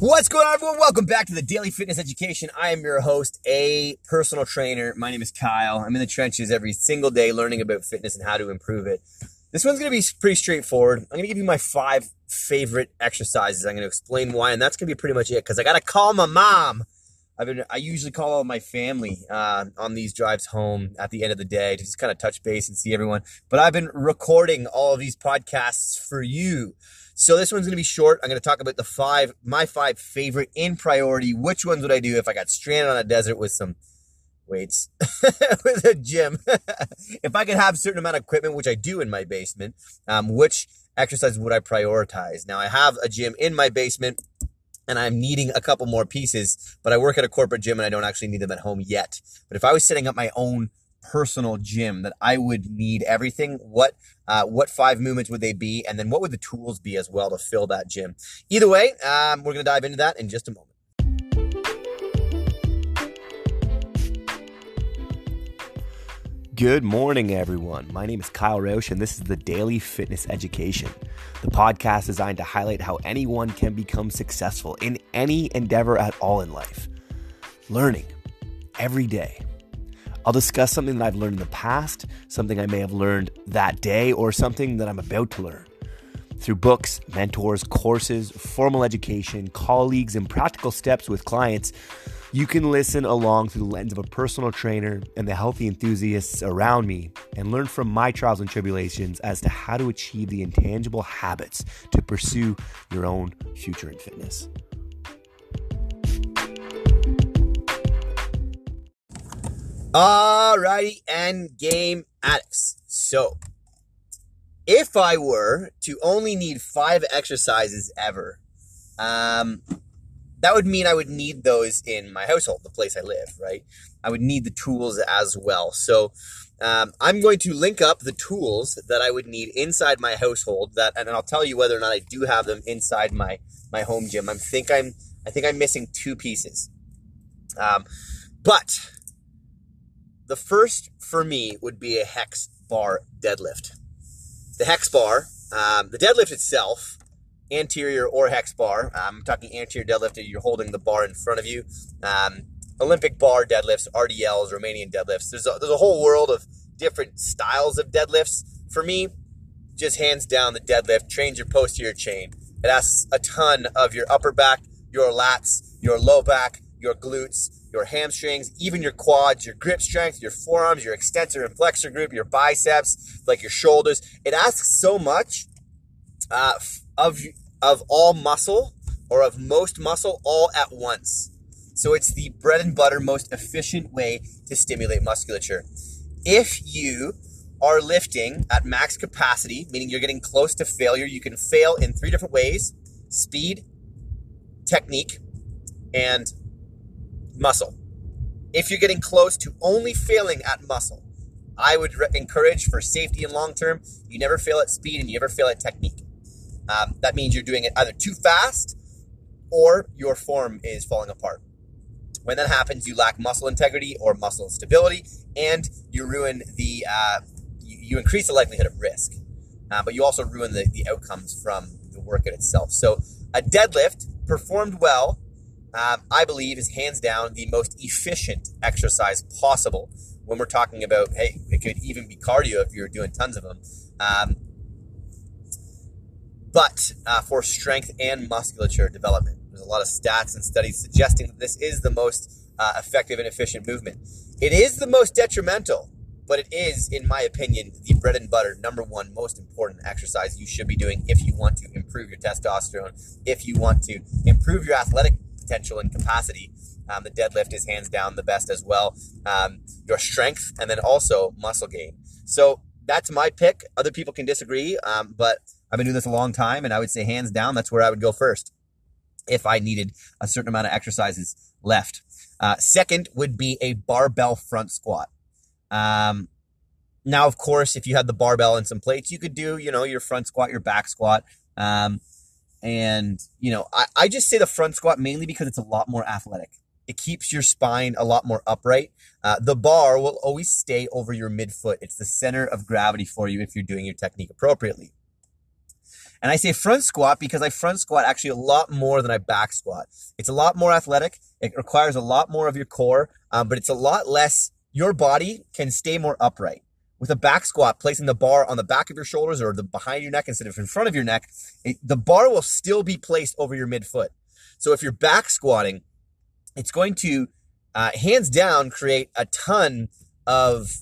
What's going on, everyone? Welcome back to the Daily Fitness Education. I am your host, a personal trainer. My name is Kyle. I'm in the trenches every single day learning about fitness and how to improve it. This one's going to be pretty straightforward. I'm going to give you my five favorite exercises. I'm going to explain why, and that's going to be pretty much it because I got to call my mom. I've been, I usually call all my family uh, on these drives home at the end of the day to just kind of touch base and see everyone. But I've been recording all of these podcasts for you. So this one's going to be short. I'm going to talk about the five, my five favorite in priority. Which ones would I do if I got stranded on a desert with some weights, with a gym? if I could have a certain amount of equipment, which I do in my basement, um, which exercise would I prioritize? Now I have a gym in my basement and I'm needing a couple more pieces, but I work at a corporate gym and I don't actually need them at home yet. But if I was setting up my own personal gym that I would need everything, what uh, what five movements would they be, and then what would the tools be as well to fill that gym? Either way, um, we're going to dive into that in just a moment. Good morning, everyone. My name is Kyle Roche, and this is the Daily Fitness Education, the podcast designed to highlight how anyone can become successful in any endeavor at all in life. Learning every day I'll discuss something that I've learned in the past, something I may have learned that day, or something that I'm about to learn. Through books, mentors, courses, formal education, colleagues, and practical steps with clients, you can listen along through the lens of a personal trainer and the healthy enthusiasts around me and learn from my trials and tribulations as to how to achieve the intangible habits to pursue your own future in fitness. Alrighty, end game addicts. So, if I were to only need five exercises ever, um, that would mean I would need those in my household, the place I live, right? I would need the tools as well. So, um, I'm going to link up the tools that I would need inside my household. That, and I'll tell you whether or not I do have them inside my my home gym. I think I'm I think I'm missing two pieces. Um, but the first for me would be a hex bar deadlift. The hex bar, um, the deadlift itself, anterior or hex bar, I'm talking anterior deadlift, you're holding the bar in front of you. Um, Olympic bar deadlifts, RDLs, Romanian deadlifts. There's a, there's a whole world of different styles of deadlifts. For me, just hands down the deadlift trains your posterior chain. It asks a ton of your upper back, your lats, your low back, your glutes, your hamstrings, even your quads, your grip strength, your forearms, your extensor and flexor group, your biceps, like your shoulders. It asks so much uh, of of all muscle or of most muscle all at once. So it's the bread and butter, most efficient way to stimulate musculature. If you are lifting at max capacity, meaning you're getting close to failure, you can fail in three different ways speed, technique, and muscle. If you're getting close to only failing at muscle, I would re- encourage for safety and long term, you never fail at speed and you never fail at technique. Um, that means you're doing it either too fast or your form is falling apart. When that happens, you lack muscle integrity or muscle stability, and you ruin the, uh, you, you, increase the likelihood of risk, uh, but you also ruin the, the outcomes from the workout itself. So, a deadlift performed well um, I believe is hands down the most efficient exercise possible when we're talking about, hey, it could even be cardio if you're doing tons of them. Um, but uh, for strength and musculature development, there's a lot of stats and studies suggesting that this is the most uh, effective and efficient movement. It is the most detrimental, but it is, in my opinion, the bread and butter, number one most important exercise you should be doing if you want to improve your testosterone, if you want to improve your athletic potential and capacity. Um, the deadlift is hands down the best as well. Um, your strength and then also muscle gain. So that's my pick. Other people can disagree, um, but I've been doing this a long time, and I would say hands down that's where I would go first if I needed a certain amount of exercises left. Uh, second would be a barbell front squat. Um, now, of course, if you had the barbell and some plates, you could do, you know, your front squat, your back squat. Um, and, you know, I, I just say the front squat mainly because it's a lot more athletic. It keeps your spine a lot more upright. Uh, the bar will always stay over your midfoot. It's the center of gravity for you if you're doing your technique appropriately. And I say front squat because I front squat actually a lot more than I back squat. It's a lot more athletic. It requires a lot more of your core, um, but it's a lot less. Your body can stay more upright. With a back squat, placing the bar on the back of your shoulders or the behind your neck instead of in front of your neck, it, the bar will still be placed over your midfoot. So if you're back squatting, it's going to, uh, hands down, create a ton of.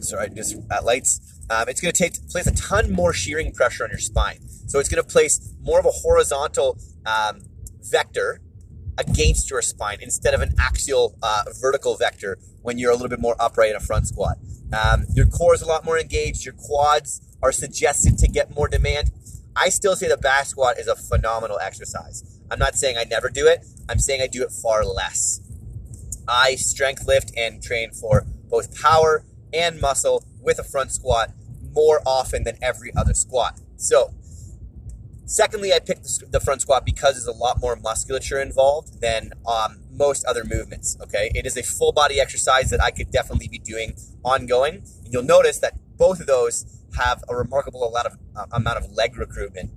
Sorry, just uh, lights. Um, it's going to take place a ton more shearing pressure on your spine. So it's going to place more of a horizontal um, vector against your spine instead of an axial uh, vertical vector when you're a little bit more upright in a front squat. Um, your core is a lot more engaged. Your quads are suggested to get more demand. I still say the back squat is a phenomenal exercise. I'm not saying I never do it. I'm saying I do it far less. I strength lift and train for both power and muscle with a front squat more often than every other squat. So, secondly, I picked the front squat because there's a lot more musculature involved than um, most other movements. Okay, it is a full body exercise that I could definitely be doing ongoing. And you'll notice that both of those have a remarkable amount of, uh, amount of leg recruitment.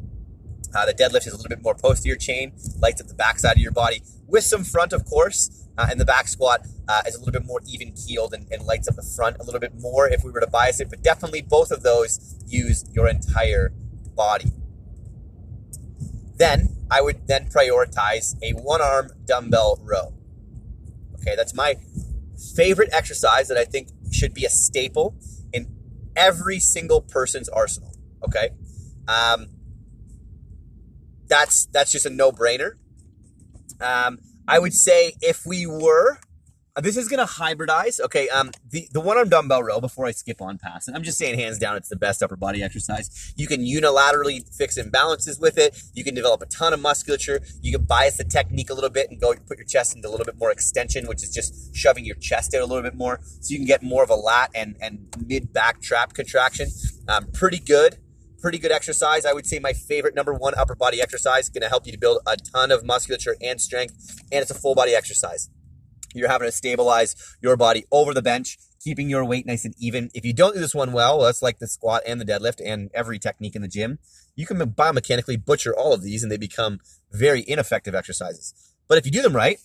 Uh, the deadlift is a little bit more posterior chain, lights up the backside of your body with some front, of course. Uh, and the back squat uh, is a little bit more even keeled and, and, lights up the front a little bit more if we were to bias it. But definitely both of those use your entire body. Then I would then prioritize a one arm dumbbell row. Okay, that's my favorite exercise that I think should be a staple in every single person's arsenal. Okay, um, that's that's just a no brainer. Um, I would say if we were, this is to hybridize. Okay, um, the, the one arm dumbbell row, before I skip on past, and I'm just saying hands down, it's the best upper body exercise. You can unilaterally fix imbalances with it. You can develop a ton of musculature. You can bias the technique a little bit and go put your chest into a little bit more extension, which is just shoving your chest out a little bit more. So you can get more of a lat and, and mid back trap contraction. Um, pretty good pretty good exercise. I would say my favorite number one upper body exercise, going to help you to build a ton of musculature and strength, and it's a full body exercise. You're having to stabilize your body over the bench, keeping your weight nice and even. If you don't do this one well, well that's like the squat and the deadlift and every technique in the gym. You can biomechanically butcher all of these and they become very ineffective exercises. But if you do them right,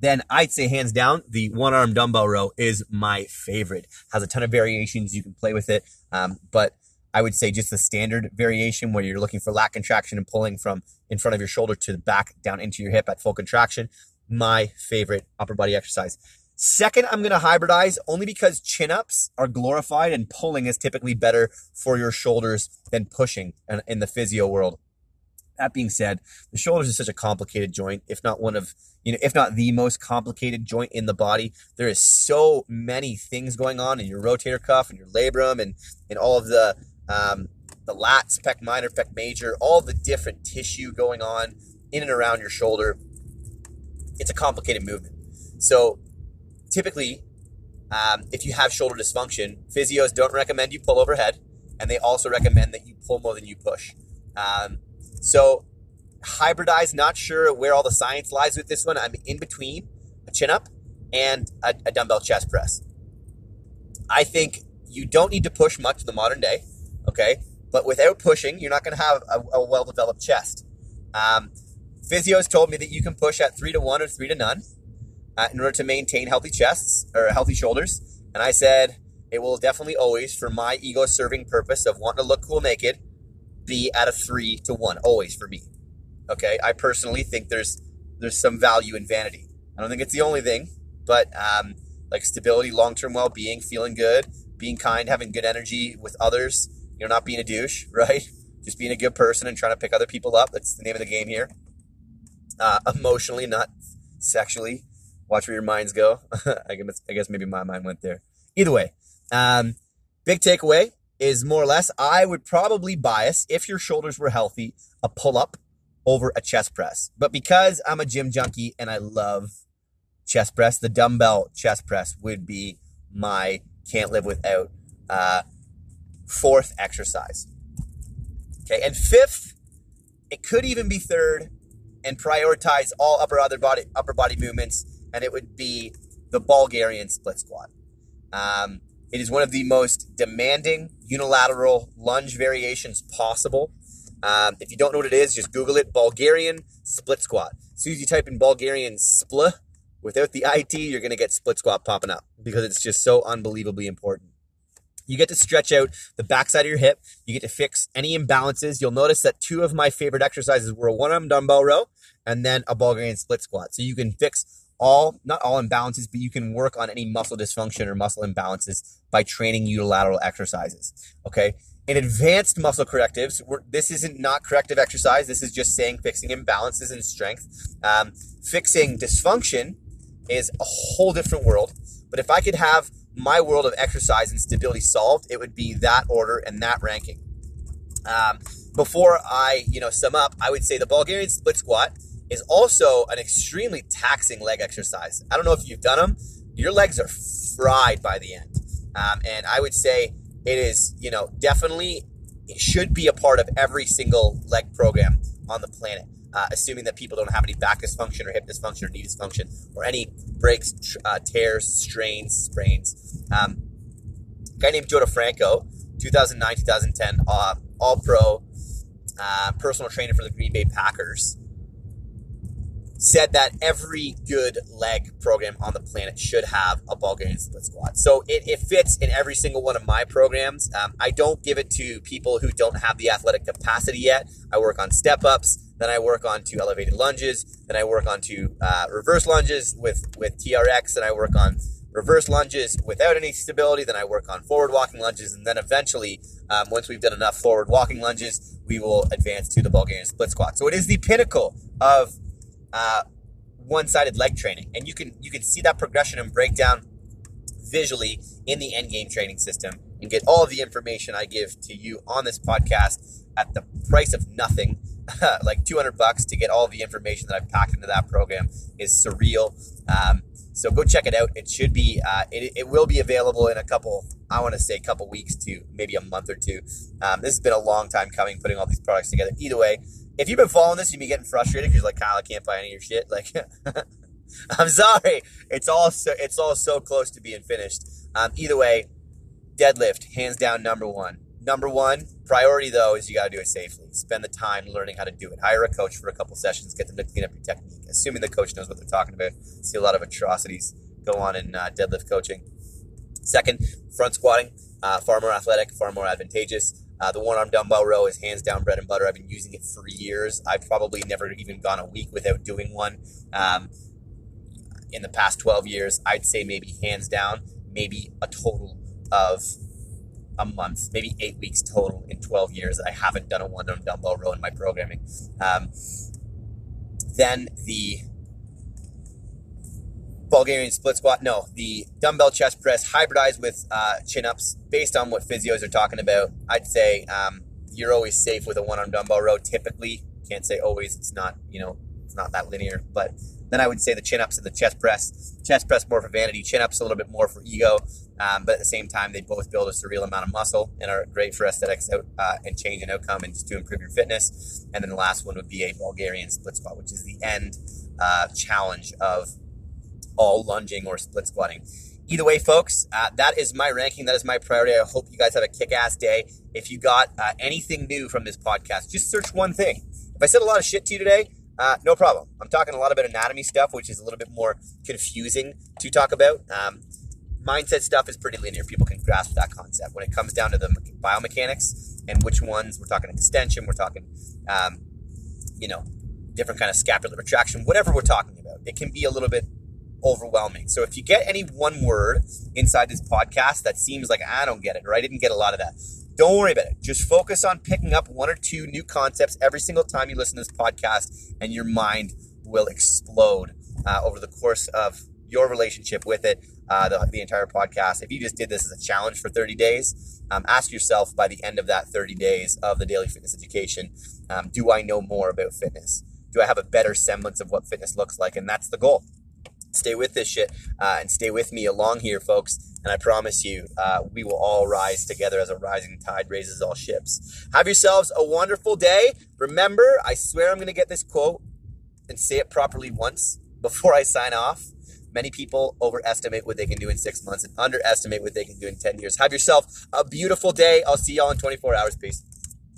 then I'd say hands down, the one arm dumbbell row is my favorite. Has a ton of variations. You can play with it. Um, but I would say just the standard variation where you're looking for lat contraction and pulling from in front of your shoulder to the back down into your hip at full contraction. My favorite upper body exercise. Second, I'm going to hybridize only because chin ups are glorified and pulling is typically better for your shoulders than pushing in the physio world. That being said, the shoulders is such a complicated joint, if not one of, you know, if not the most complicated joint in the body. There is so many things going on in your rotator cuff and your labrum and, and all of the, um, the lats, pec minor, pec major, all the different tissue going on in and around your shoulder. It's a complicated movement. So typically, um, if you have shoulder dysfunction, physios don't recommend you pull overhead, and they also recommend that you pull more than you push. Um, so hybridize, not sure where all the science lies with this one. I'm in between a chin up and a, a dumbbell chest press. I think you don't need to push much in the modern day okay? But without pushing, you're not going to have a, a well developed chest. Um, physios told me that you can push at three to one or three to none uh, in order to maintain healthy chests or healthy shoulders. And I said, it will definitely always, for my ego serving purpose of wanting to look cool naked, be at a three to one, always for me. Okay, I personally think there's there's some value in vanity. I don't think it's the only thing, but um, like stability, long term well being, feeling good, being kind, having good energy with others, you know, not being a douche, right? Just being a good person and trying to pick other people up. That's the name of the game here. Uh, emotionally, not sexually. Watch where your minds go. I guess, I guess maybe my mind went there. Either way, um, big takeaway is more or less I would probably bias if your shoulders were healthy a pull up over a chest press. But because I'm a gym junkie and I love chest press, the dumbbell chest press would be my can't live without. Uh, fourth exercise. Okay, and fifth, it could even be third and prioritize all upper other body upper body movements, and it would be the Bulgarian split squat. Um, It is one of the most demanding unilateral lunge variations possible. Um, if you don't know what it is, just Google it Bulgarian split squat. As soon as you type in Bulgarian split without the IT, you're going to get split squat popping up because it's just so unbelievably important. You get to stretch out the backside of your hip. You get to fix any imbalances. You'll notice that two of my favorite exercises were a one arm dumbbell row and then a Bulgarian split squat. So you can fix all, not all imbalances, but you can work on any muscle dysfunction or muscle imbalances by training unilateral exercises. Okay. In advanced muscle correctives, this isn't not corrective exercise. This is just saying fixing imbalances and strength. Um, fixing dysfunction is a whole different world. But if I could have my world of exercise and stability solved, it would be that order and that ranking. Um, before I, you know, sum up, I would say the Bulgarian split squat is also an extremely taxing leg exercise. I don't know if you've done them. Your legs are fried by the end. Um, and I would say it is, you know, definitely it should be a part of every single leg program on the planet. Uh, assuming that people don't have any back dysfunction or hip dysfunction or knee dysfunction or any breaks, uh, tears, strains, sprains. Um, guy named Joe DeFranco, 2009, 2010, uh, all pro uh, personal trainer for the Green Bay Packers said that every good leg program on the planet should have a Bulgarian split squat. So it, it fits in every single one of my programs. Um, I don't give it to people who don't have the athletic capacity yet. I work on step ups, then I work on two elevated lunges, then I work on two uh, reverse lunges with, with TRX, and I work on reverse lunges without any stability. Then I work on forward walking lunges. And then eventually, um, once we've done enough forward walking lunges, we will advance to the Bulgarian split squat. So it is the pinnacle of uh, one-sided leg training, and you can you can see that progression and breakdown visually in the Endgame training system, and get all the information I give to you on this podcast at the price of nothing. like 200 bucks to get all the information that I've packed into that program is surreal. Um, so go check it out. It should be, uh, it, it, will be available in a couple, I want to say a couple weeks to maybe a month or two. Um, this has been a long time coming, putting all these products together. Either way, if you've been following this, you've been getting frustrated because like Kyle, I can't buy any of your shit. Like, I'm sorry, it's all so it's all so close to being finished. Um, either way, deadlift hands down number one. Number one priority though is you got to do it safely. Spend the time learning how to do it. Hire a coach for a couple sessions. Get them to clean up your technique. Assuming the coach knows what they're talking about. See a lot of atrocities go on in uh, deadlift coaching. Second, front squatting. Uh, far more athletic, far more advantageous. Uh, the one arm dumbbell row is hands down bread and butter. I've been using it for years. I've probably never even gone a week without doing one. Um, in the past 12 years, I'd say maybe hands down, maybe a total of a month, maybe eight weeks total in 12 years that I haven't done a one arm dumbbell row in my programming. Um, then the Bulgarian split squat. No, the dumbbell chest press hybridized with uh, chin ups based on what physios are talking about. I'd say um, you're always safe with a one arm dumbbell row. Typically, can't say always. It's not you know it's not that linear. But then I would say the chin ups and the chest press. Chest press more for vanity. Chin ups a little bit more for ego. Um, but at the same time, they both build a surreal amount of muscle and are great for aesthetics out, uh, and change in outcome and just to improve your fitness. And then the last one would be a Bulgarian split squat, which is the end uh, challenge of all lunging or split squatting. Either way, folks, uh, that is my ranking. That is my priority. I hope you guys have a kick ass day. If you got uh, anything new from this podcast, just search one thing. If I said a lot of shit to you today, uh, no problem. I'm talking a lot about anatomy stuff, which is a little bit more confusing to talk about. Um, mindset stuff is pretty linear. People can grasp that concept. When it comes down to the biomechanics and which ones, we're talking extension, we're talking, um, you know, different kind of scapular retraction, whatever we're talking about. It can be a little bit overwhelming. So if you get any one word inside this podcast that seems like I don't get it or I didn't get a lot of that, don't worry about it. Just focus on picking up one or two new concepts every single time you listen to this podcast, and your mind will explode uh, over the course of your relationship with it, uh, the, the, entire podcast. If you just did this as a challenge for 30 days, um, ask yourself by the end of that 30 days of the daily fitness education, um, do I know more about fitness? Do I have a better semblance of what fitness looks like? And that's the goal stay with this shit uh, and stay with me along here, folks. And I promise you, uh, we will all rise together as a rising tide raises all ships. Have yourselves a wonderful day. Remember, I swear I'm going to get this quote and say it properly once before I sign off. Many people overestimate what they can do in six months and underestimate what they can do in 10 years. Have yourself a beautiful day. I'll see y'all in 24 hours. Peace.